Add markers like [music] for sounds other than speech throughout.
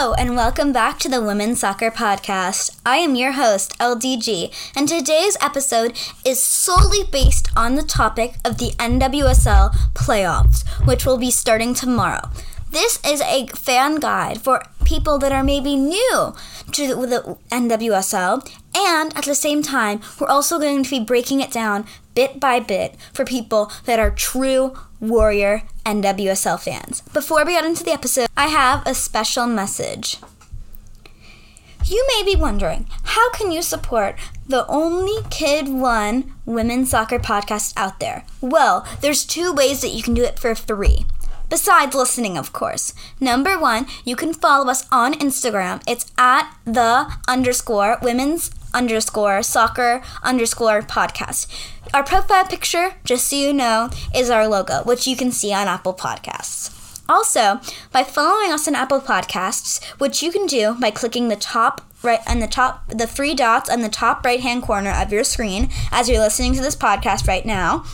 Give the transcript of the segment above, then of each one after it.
Hello, and welcome back to the Women's Soccer Podcast. I am your host, LDG, and today's episode is solely based on the topic of the NWSL playoffs, which will be starting tomorrow. This is a fan guide for people that are maybe new to the NWSL, and at the same time, we're also going to be breaking it down bit by bit for people that are true Warrior and WSL fans. Before we get into the episode, I have a special message. You may be wondering, how can you support the only Kid One women's soccer podcast out there? Well, there's two ways that you can do it for free besides listening, of course. Number one, you can follow us on Instagram. It's at the underscore women's underscore soccer underscore podcast. Our profile picture, just so you know, is our logo, which you can see on Apple Podcasts. Also, by following us on Apple Podcasts, which you can do by clicking the top right on the top the three dots on the top right hand corner of your screen as you're listening to this podcast right now,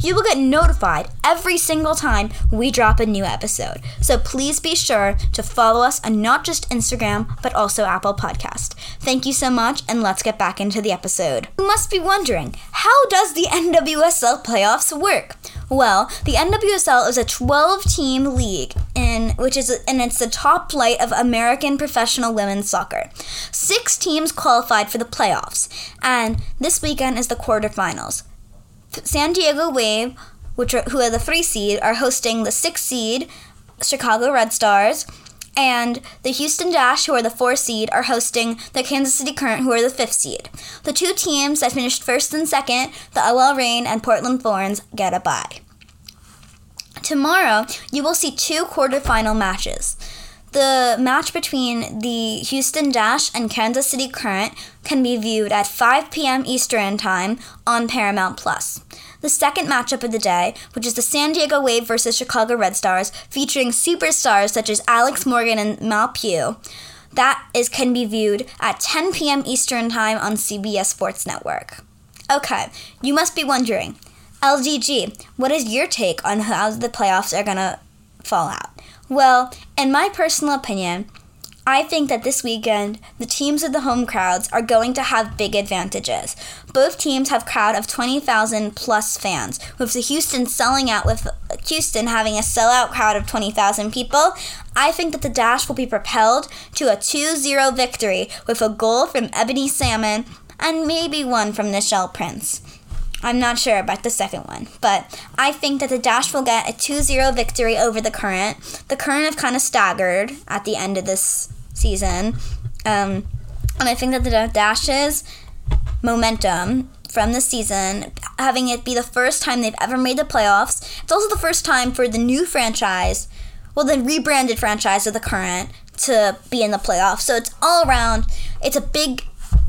you will get notified every single time we drop a new episode. So please be sure to follow us on not just Instagram, but also Apple Podcast. Thank you so much, and let's get back into the episode. You must be wondering, how does the NWSL playoffs work? Well, the NWSL is a 12-team league in which is and it's the top flight of American professional women's soccer. 6 teams qualified for the playoffs, and this weekend is the quarterfinals. San Diego Wave, which are, who are the three seed, are hosting the six seed Chicago Red Stars, and the Houston Dash, who are the four seed, are hosting the Kansas City Current, who are the fifth seed. The two teams that finished first and second, the OL Reign and Portland Thorns, get a bye. Tomorrow, you will see two quarterfinal matches. The match between the Houston Dash and Kansas City Current can be viewed at 5 p.m. Eastern Time on Paramount Plus. The second matchup of the day, which is the San Diego Wave versus Chicago Red Stars, featuring superstars such as Alex Morgan and Mal Pugh, that is can be viewed at 10 p.m. Eastern Time on CBS Sports Network. Okay, you must be wondering, LDG, what is your take on how the playoffs are gonna fall out? Well, in my personal opinion, I think that this weekend, the teams with the home crowds are going to have big advantages. Both teams have crowd of 20,000 plus fans, with the Houston selling out with Houston having a sellout crowd of 20,000 people. I think that the Dash will be propelled to a 2-0 victory with a goal from Ebony Salmon and maybe one from Nichelle Prince. I'm not sure about the second one, but I think that the Dash will get a 2 0 victory over the Current. The Current have kind of staggered at the end of this season. Um, and I think that the Dash's momentum from the season, having it be the first time they've ever made the playoffs, it's also the first time for the new franchise, well, the rebranded franchise of the Current, to be in the playoffs. So it's all around, it's a big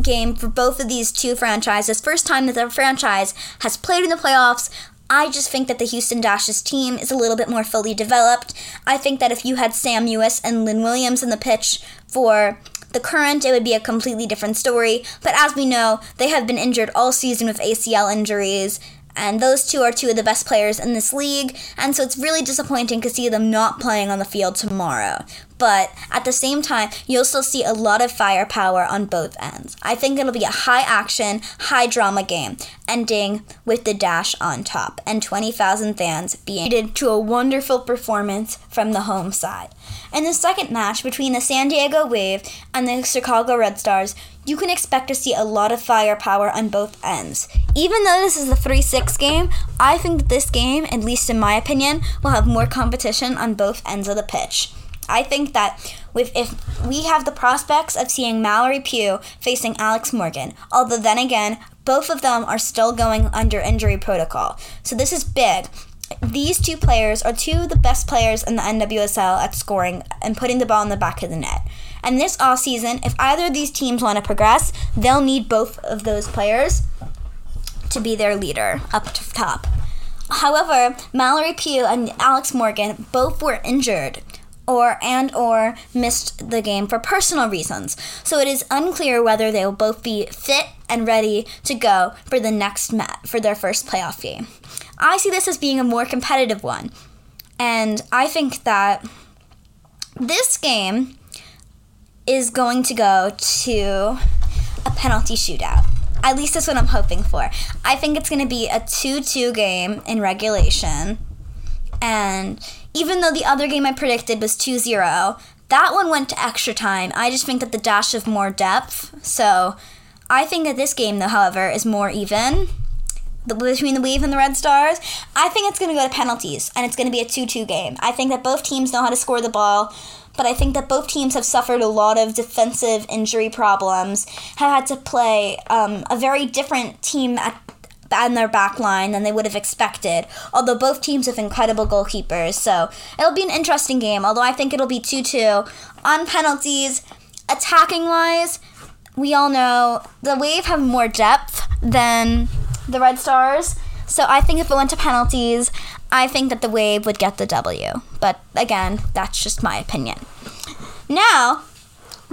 game for both of these two franchises. First time that the franchise has played in the playoffs. I just think that the Houston Dashes team is a little bit more fully developed. I think that if you had Sam Mewis and Lynn Williams in the pitch for the current, it would be a completely different story. But as we know, they have been injured all season with ACL injuries, and those two are two of the best players in this league, and so it's really disappointing to see them not playing on the field tomorrow. But at the same time, you'll still see a lot of firepower on both ends. I think it'll be a high action, high drama game, ending with the dash on top and 20,000 fans being treated to a wonderful performance from the home side. In the second match between the San Diego Wave and the Chicago Red Stars, you can expect to see a lot of firepower on both ends. Even though this is a 3 6 game, I think that this game, at least in my opinion, will have more competition on both ends of the pitch. I think that with if we have the prospects of seeing Mallory Pugh facing Alex Morgan, although then again, both of them are still going under injury protocol. So this is big. These two players are two of the best players in the NWSL at scoring and putting the ball in the back of the net. And this off season, if either of these teams want to progress, they'll need both of those players to be their leader up to top. However, Mallory Pugh and Alex Morgan both were injured or and or missed the game for personal reasons. So it is unclear whether they will both be fit and ready to go for the next mat for their first playoff game. I see this as being a more competitive one. And I think that this game is going to go to a penalty shootout. At least that's what I'm hoping for. I think it's going to be a 2 2 game in regulation. And even though the other game I predicted was 2 0, that one went to extra time. I just think that the dash of more depth. So I think that this game, though, however, is more even between the Wave and the Red Stars. I think it's going to go to penalties, and it's going to be a 2 2 game. I think that both teams know how to score the ball, but I think that both teams have suffered a lot of defensive injury problems, have had to play um, a very different team at their back line than they would have expected. Although both teams have incredible goalkeepers, so it'll be an interesting game. Although I think it'll be 2 2. On penalties, attacking wise, we all know the Wave have more depth than the Red Stars. So I think if it went to penalties, I think that the Wave would get the W. But again, that's just my opinion. Now,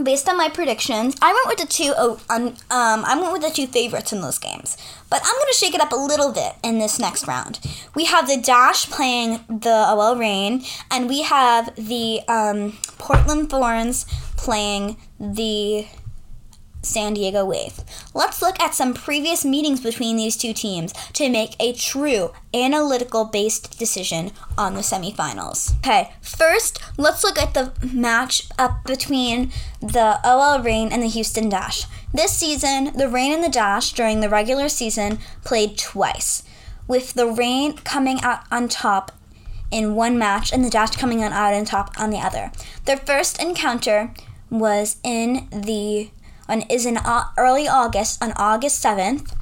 based on my predictions, I went with the two. Oh, um, I went with the two favorites in those games. But I'm gonna shake it up a little bit in this next round. We have the Dash playing the OL Reign, and we have the um, Portland Thorns playing the San Diego Wave. Let's look at some previous meetings between these two teams to make a true analytical based decision on the semifinals. Okay, first, let's look at the match up between the OL Reign and the Houston Dash. This season, the Reign and the Dash during the regular season played twice, with the Reign coming out on top in one match and the Dash coming out on top on the other. Their first encounter was in the on, is in early August, on August 7th,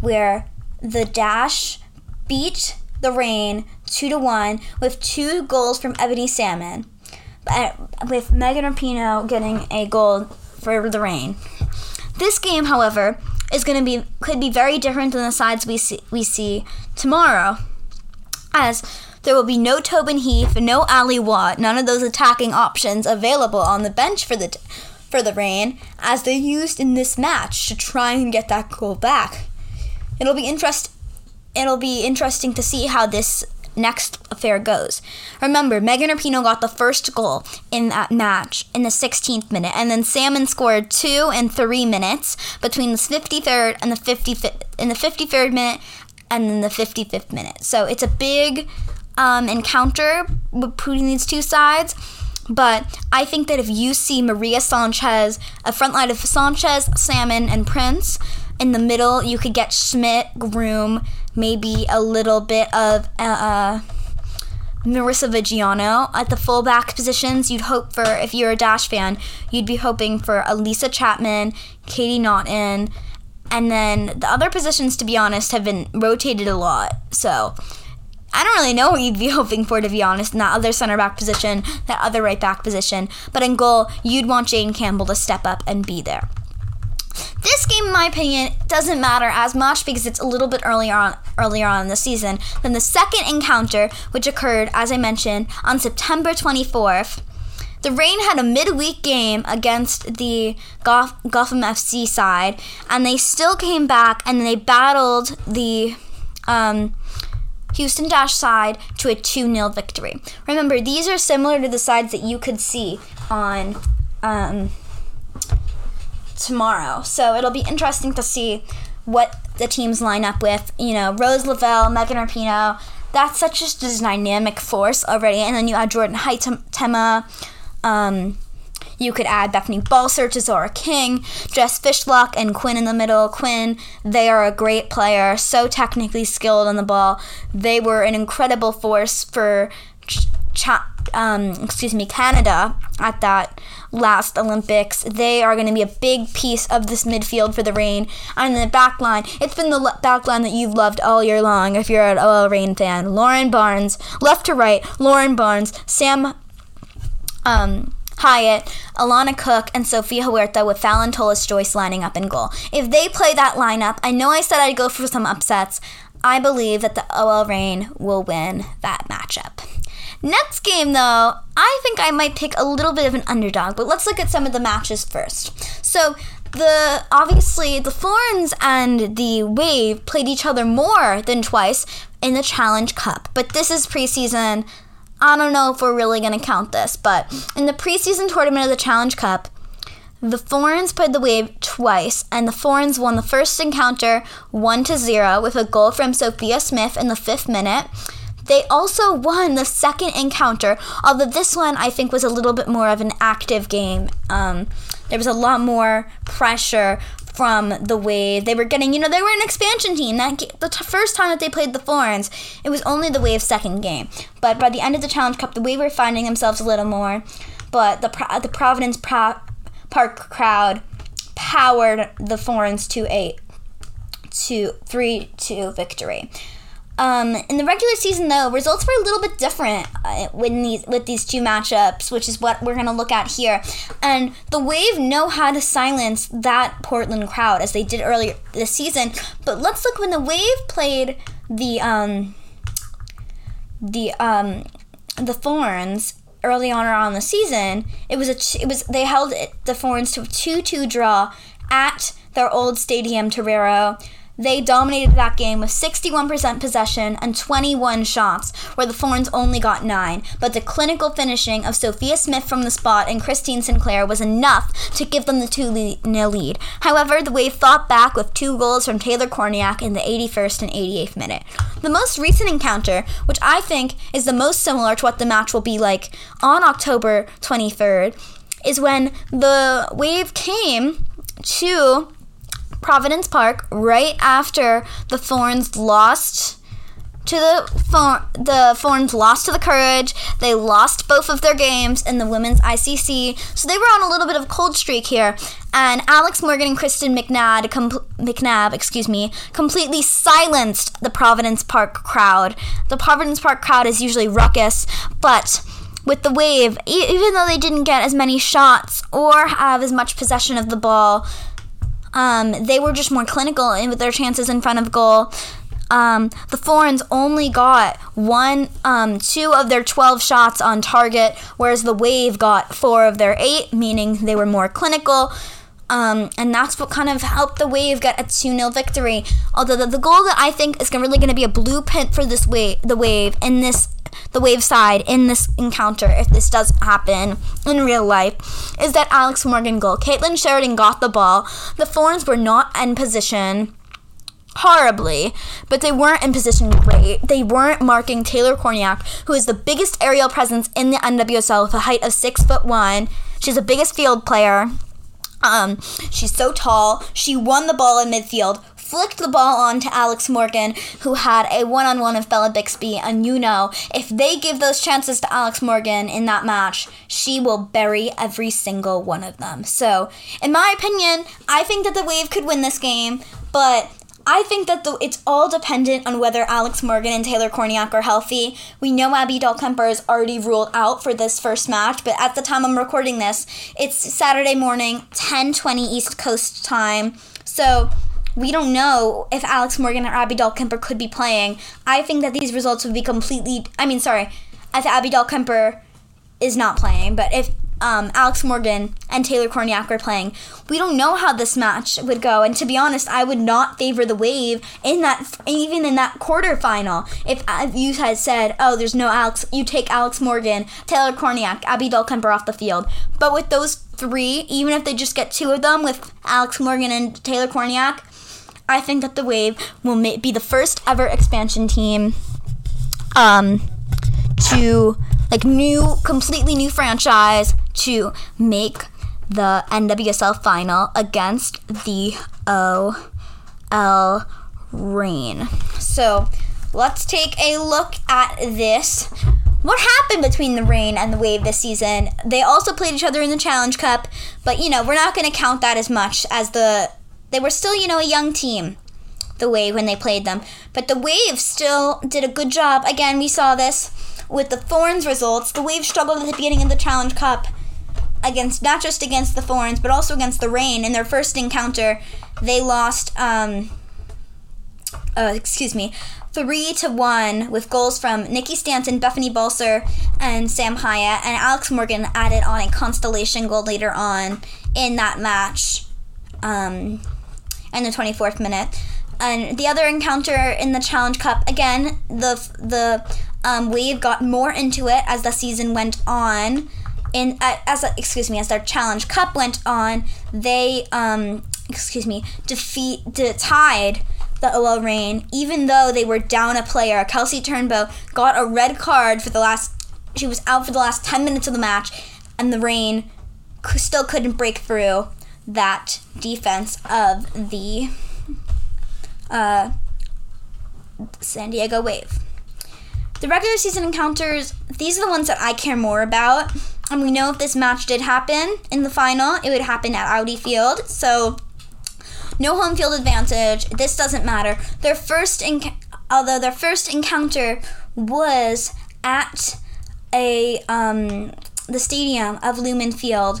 where the Dash beat the Reign 2 to 1 with two goals from Ebony Salmon, uh, with Megan Rapinoe getting a goal for the Reign. This game, however, is going to be could be very different than the sides we see, we see tomorrow, as there will be no Tobin Heath, no Ally Watt, none of those attacking options available on the bench for the for the Reign as they used in this match to try and get that goal back. It'll be interest it'll be interesting to see how this next affair goes. Remember, Megan Rapinoe got the first goal in that match in the 16th minute, and then Salmon scored two and three minutes between the 53rd and the 55th in the 53rd minute and then the 55th minute. So it's a big um, encounter between these two sides. But I think that if you see Maria Sanchez, a front line of Sanchez, Salmon, and Prince, in the middle, you could get Schmidt, Groom, maybe a little bit of uh, uh, Marisa Viggiano at the fullback positions. You'd hope for, if you're a Dash fan, you'd be hoping for Allysha Chapman, Katie Naughton, and then the other positions, to be honest, have been rotated a lot. So I don't really know what you'd be [laughs] hoping for, to be honest, in that other center back position, that other right back position. But in goal, you'd want Jane Campbell to step up and be there. This game, in my opinion, doesn't matter as much because it's a little bit earlier on earlier on in the season than the second encounter, which occurred, as I mentioned, on September 24th. The Reign had a midweek game against the Goth- Gotham FC side, and they still came back and they battled the um, Houston Dash side to a 2 0 victory. Remember, these are similar to the sides that you could see on um, tomorrow. So it'll be interesting to see what the teams line up with. You know, Rose Lavelle, Megan Rapinoe. That's such a dynamic force already. And then you add Jordyn Huitema. Um, you could add Bethany Balcer to Tziarra King, Jess Fishlock, and Quinn in the middle. Quinn, they are a great player, so technically skilled on the ball. They were an incredible force for, ch- um, excuse me, Canada at that last Olympics. They are going to be a big piece of this midfield for the Reign. And the back line, it's been the back line that you've loved all year long if you're an OL Reign fan. Lauren Barnes, left to right, Lauren Barnes, Sam um, Hiatt, Alana Cook, and Sofia Huerta with Phallon Tullis-Joyce lining up in goal. If they play that lineup, I know I said I'd go for some upsets. I believe that the OL Reign will win that matchup. Next game, though, I think I might pick a little bit of an underdog, but let's look at some of the matches first. So, the obviously the Thorns and the Wave played each other more than twice in the Challenge Cup, but this is preseason. I don't know if we're really going to count this, but in the preseason tournament of the Challenge Cup, the Thorns played the Wave twice, and the Thorns won the first encounter 1 to 0 with a goal from Sophia Smith in the fifth minute. They also won the second encounter, although this one I think was a little bit more of an active game. Um, there was a lot more pressure from the Wave. They were getting, you know, they were an expansion team. That the t- first time that they played the Thorns, it was only the Wave's second game. But by the end of the Challenge Cup, the Wave were finding themselves a little more. But the the Providence Pro- Park crowd powered the Thorns to a two three victory. Um, in the regular season, though, results were a little bit different uh, with these with these two matchups, which is what we're going to look at here. And the Wave know how to silence that Portland crowd as they did earlier this season. But let's look when the Wave played the um, the um, the Thorns early on around the season. It was a it was they held it, the Thorns to a two two draw at their old stadium, Torero. They dominated that game with 61% possession and 21 shots, where the Thorns only got 9. But the clinical finishing of Sophia Smith from the spot and Christine Sinclair was enough to give them the 2 0 lead. However, the Wave fought back with two goals from Taylor Kornieck in the 81st and 88th minute. The most recent encounter, which I think is the most similar to what the match will be like on October 23rd, is when the Wave came to Providence Park right after the Thorns lost to the the Thorns lost to the Courage. They lost both of their games in the women's ICC, so they were on a little bit of a cold streak here. And Alex Morgan and Kristen McNabb, com- McNabb, excuse me, completely silenced the Providence Park crowd. The Providence Park crowd is usually ruckus, but with the wave, e- even though they didn't get as many shots or have as much possession of the ball, um, they were just more clinical in with their chances in front of goal. Um, the Thorns only got one, um, two of their 12 shots on target, whereas the Wave got four of their eight, meaning they were more clinical. Um, and that's what kind of helped the Wave get a 2 0 victory. Although the, the goal that I think is really going to be a blueprint for this wave, the Wave in this the Waveside in this encounter, if this does happen in real life, is that Alex Morgan goal. Kailen Sheridan got the ball. The Thorns were not in position horribly, but they weren't in position great. They weren't marking Taylor Kornieck, who is the biggest aerial presence in the NWSL with a height of six foot one. She's the biggest field player. Um, she's so tall. She won the ball in midfield, flicked the ball on to Alex Morgan, who had a one on one with Bella Bixby. And you know, if they give those chances to Alex Morgan in that match, she will bury every single one of them. So, in my opinion, I think that the Wave could win this game, but I think that the, it's all dependent on whether Alex Morgan and Taylor Kornieck are healthy. We know Abby Dahlkemper is already ruled out for this first match, but at the time I'm recording this, it's Saturday morning, 10:20 East Coast time. So we don't know if Alex Morgan or Abby Dahlkemper could be playing. I think that these results would be completely. I mean, sorry, if Abby Dahlkemper is not playing, but if um, Alex Morgan and Taylor Kornieck are playing, we don't know how this match would go. And to be honest, I would not favor the Wave in that, even in that quarterfinal. If you had said, "Oh, there's no Alex," you take Alex Morgan, Taylor Kornieck, Abby Dahlkemper off the field. But with those three, even if they just get two of them with Alex Morgan and Taylor Kornieck, I think that the Wave will be the first ever expansion team um, to like new, completely new franchise to make the NWSL final against the OL Reign. So let's take a look at this. What happened between the Reign and the Wave this season? They also played each other in the Challenge Cup, but you know, we're not going to count that as much as the they were still, you know, a young team, the Wave, when they played them. But the Wave still did a good job. Again, we saw this with the Thorns results. The Wave struggled at the beginning of the Challenge Cup against not just against the Thorns, but also against the Reign. In their first encounter, they lost. Um, uh, excuse me, three to one with goals from Nikki Stanton, Bethany Balcer, and Sam Hiatt, and Alex Morgan added on a constellation goal later on in that match. Um, in the 24th minute. And the other encounter in the Challenge Cup, again, the the um, Wave got more into it as the season went on. in uh, as excuse me as their challenge cup went on they um excuse me defeat de- tied the Reign even though they were down a player Kelsey Turnbow got a red card for the last she was out for the last 10 minutes of the match and the Reign c- still couldn't break through that defense of the uh, San Diego Wave. The regular season encounters, these are the ones that I care more about. And we know if this match did happen in the final, it would happen at Audi Field. So, no home field advantage. This doesn't matter. Their first, enc- although their first encounter was at a um, the stadium of Lumen Field.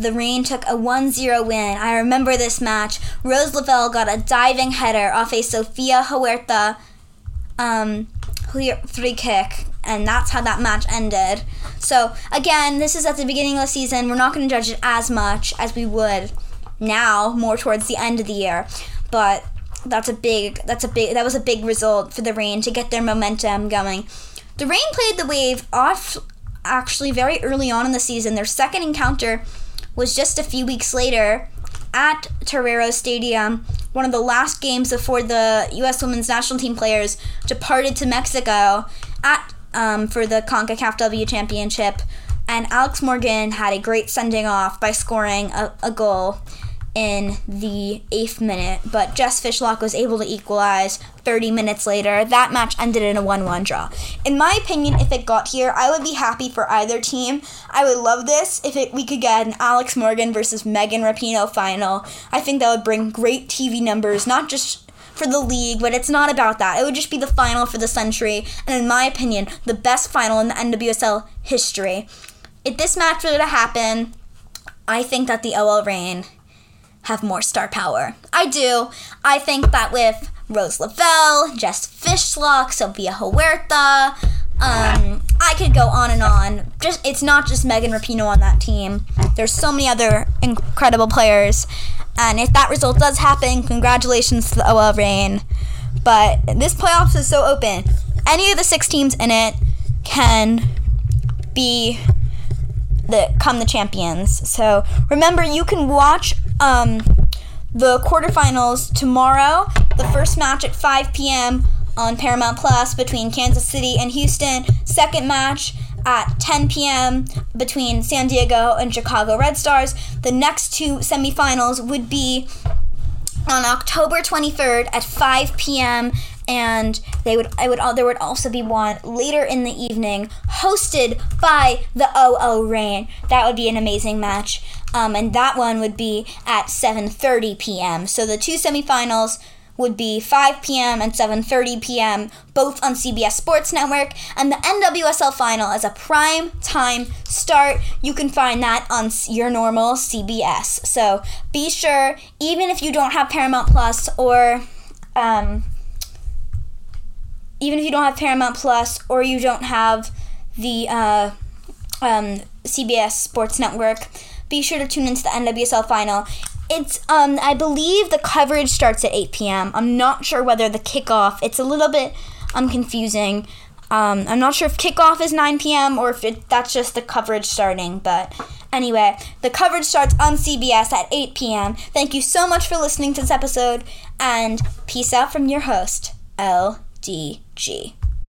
The Reign took a 1 0 win. I remember this match. Rose Lavelle got a diving header off a Sofia Huerta um, free kick, and that's how that match ended. So, again, this is at the beginning of the season. We're not going to judge it as much as we would now, more towards the end of the year. But that's a big that's a big that was a big result for the Reign to get their momentum going. The Reign played the Wave off actually very early on in the season. Their second encounter was just a few weeks later at Torero Stadium, one of the last games before the U.S. Women's National Team players departed to Mexico at um, for the CONCACAF W Championship. And Alex Morgan had a great sending off by scoring a, a goal in the eighth minute, but Jess Fishlock was able to equalize 30 minutes later. That match ended in a 1 1 draw. In my opinion, if it got here, I would be happy for either team. I would love this if it, we could get an Alex Morgan versus Megan Rapinoe final. I think that would bring great TV numbers, not just for the league, but it's not about that. It would just be the final for the century, and in my opinion, the best final in the NWSL history. If this match were to happen, I think that the OL Reign have more star power. I do. I think that with Rose Lavelle, Jess Fishlock, Sofia Huerta, um, I could go on and on. Just it's not just Megan Rapinoe on that team. There's so many other incredible players. And if that result does happen, congratulations to the OL Reign. But this playoffs is so open. Any of the six teams in it can be the come the champions. So remember, you can watch um, the quarterfinals tomorrow. The first match at 5 p.m. on Paramount Plus between Kansas City and Houston. Second match at 10 p.m. between San Diego and Chicago Red Stars. The next two semifinals would be on October 23rd at 5 p.m. and they would I would there would also be one later in the evening hosted by the OL Reign. That would be an amazing match. Um, and that one would be at 7:30 p.m. So the two semifinals would be 5 p.m. and 7:30 p.m. both on CBS Sports Network and the NWSL final is a prime time start. You can find that on your normal CBS. So be sure even if you don't have Paramount Plus or um, even if you don't have Paramount Plus or you don't have the uh, um, CBS Sports Network, be sure to tune into the NWSL final. It's um I believe the coverage starts at 8 p.m. I'm not sure whether the kickoff. It's a little bit um confusing. Um, I'm not sure if kickoff is 9 p.m. or if it, that's just the coverage starting, but anyway, the coverage starts on CBS at 8 p.m. Thank you so much for listening to this episode, and peace out from your host, LDG.